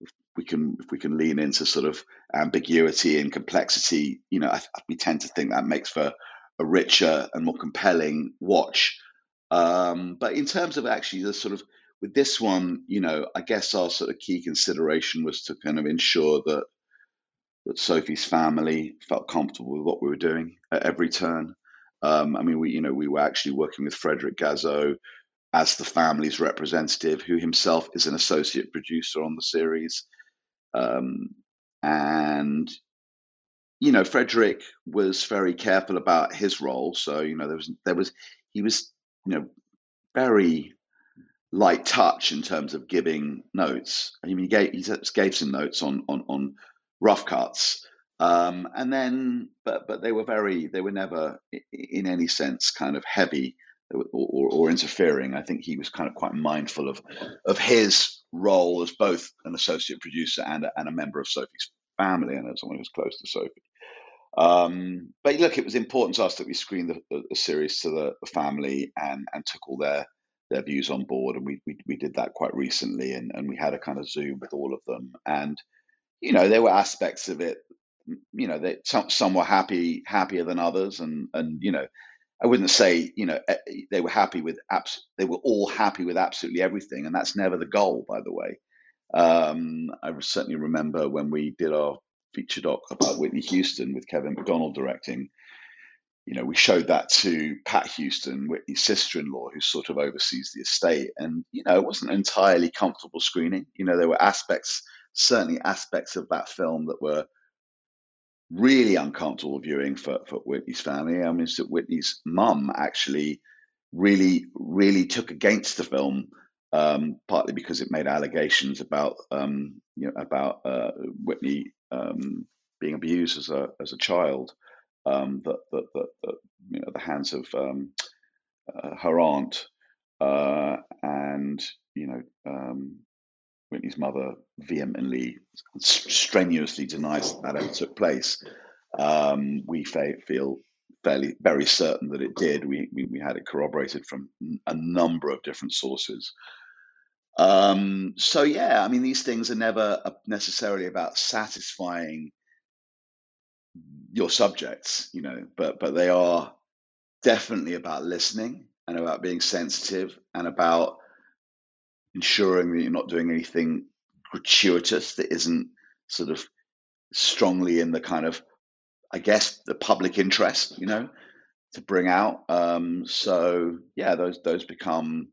if we can if we can lean into sort of ambiguity and complexity, you know, I, we tend to think that makes for a richer and more compelling watch. Um, but in terms of actually the sort of with this one, you know, I guess our sort of key consideration was to kind of ensure that that Sophie's family felt comfortable with what we were doing at every turn. Um, I mean, we you know we were actually working with Frederick Gazeau as the family's representative, who himself is an associate producer on the series, um, and you know Frederick was very careful about his role. So you know there was there was he was you know very light touch in terms of giving notes. I mean, he gave he gave some notes on on on rough cuts. Um, and then, but but they were very, they were never in any sense kind of heavy or, or, or, interfering. I think he was kind of quite mindful of of his role as both an associate producer and a, and a member of Sophie's family and as someone who's close to Sophie. Um, but look, it was important to us that we screened the, the series to the, the, family and and took all their their views on board, and we we, we did that quite recently, and, and we had a kind of Zoom with all of them, and you know, there were aspects of it. You know, that some some were happy happier than others, and and you know, I wouldn't say you know they were happy with abs- they were all happy with absolutely everything, and that's never the goal, by the way. Um, I certainly remember when we did our feature doc about Whitney Houston with Kevin Macdonald directing. you know, we showed that to Pat Houston, Whitney's sister-in-law, who sort of oversees the estate, and you know, it wasn't entirely comfortable screening. You know, there were aspects, certainly aspects of that film that were really uncomfortable viewing for, for Whitney's family. I mean, so Whitney's mum actually really, really took against the film, um, partly because it made allegations about, um, you know, about uh, Whitney um, being abused as a as a child um, that, that, that, that, you know, the hands of um, uh, her aunt uh, and you know um, Whitney's mother vehemently, strenuously denies that ever took place. Um, we feel fairly very certain that it did. We, we, we had it corroborated from a number of different sources. Um, so yeah, I mean, these things are never necessarily about satisfying your subjects, you know, but but they are definitely about listening and about being sensitive and about ensuring that you're not doing anything gratuitous that isn't sort of strongly in the kind of I guess the public interest, you know, to bring out. Um, so yeah, those those become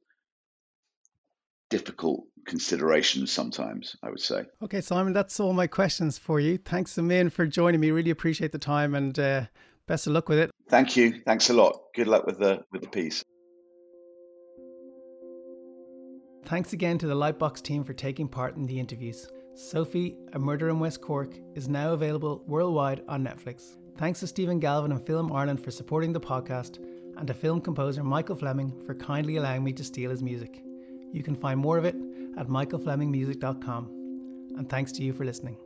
difficult considerations sometimes, I would say. Okay, Simon, that's all my questions for you. Thanks a million for joining me. Really appreciate the time and uh, best of luck with it. Thank you. Thanks a lot. Good luck with the with the piece. Thanks again to the Lightbox team for taking part in the interviews. Sophie, A Murder in West Cork is now available worldwide on Netflix. Thanks to Stephen Galvin and Film Ireland for supporting the podcast, and to film composer Michael Fleming for kindly allowing me to steal his music. You can find more of it at michaelflemingmusic.com. And thanks to you for listening.